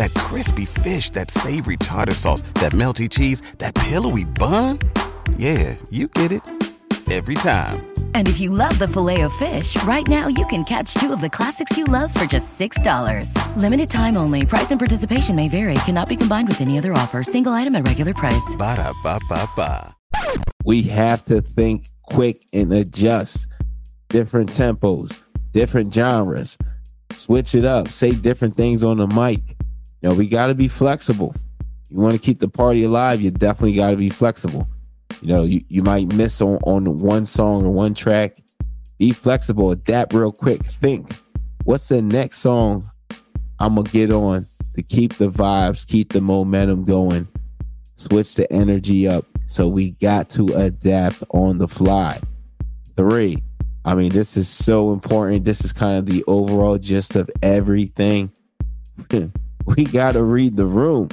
that crispy fish, that savory tartar sauce, that melty cheese, that pillowy bun. Yeah, you get it every time. And if you love the Filet-O-Fish, right now you can catch two of the classics you love for just $6. Limited time only. Price and participation may vary. Cannot be combined with any other offer. Single item at regular price. Ba da ba ba ba. We have to think quick and adjust. Different tempos, different genres. Switch it up. Say different things on the mic you know, we got to be flexible. You want to keep the party alive, you definitely got to be flexible. You know, you, you might miss on, on one song or one track. Be flexible, adapt real quick. Think, what's the next song I'm going to get on to keep the vibes, keep the momentum going, switch the energy up. So we got to adapt on the fly. Three, I mean, this is so important. This is kind of the overall gist of everything. we got to read the room.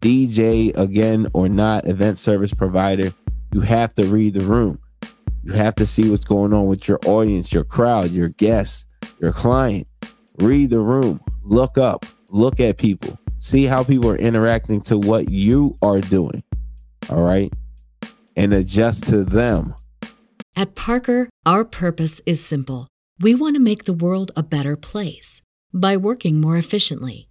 DJ, again, or not, event service provider, you have to read the room. You have to see what's going on with your audience, your crowd, your guests, your client. Read the room. Look up. Look at people. See how people are interacting to what you are doing. All right. And adjust to them. At Parker, our purpose is simple. We want to make the world a better place by working more efficiently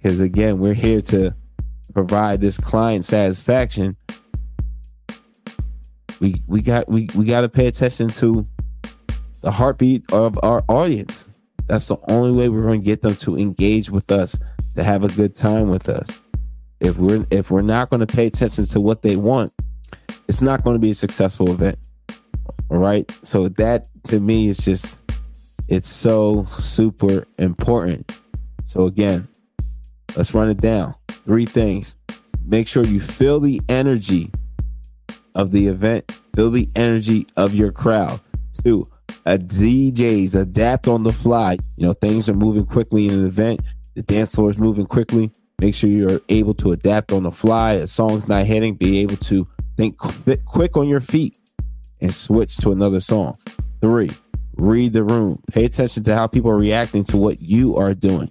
Because again, we're here to provide this client satisfaction. We we got we we got to pay attention to the heartbeat of our audience. That's the only way we're to get them to engage with us, to have a good time with us. If we're if we're not to pay attention to what they want, it's not to be a successful event. All right? So that to me is just it's so super important. So again, Let's run it down. Three things. Make sure you feel the energy of the event, feel the energy of your crowd. Two, a DJs adapt on the fly. You know, things are moving quickly in an event. The dance floor is moving quickly. Make sure you're able to adapt on the fly. A song's not hitting, be able to think quick on your feet and switch to another song. Three, read the room. Pay attention to how people are reacting to what you are doing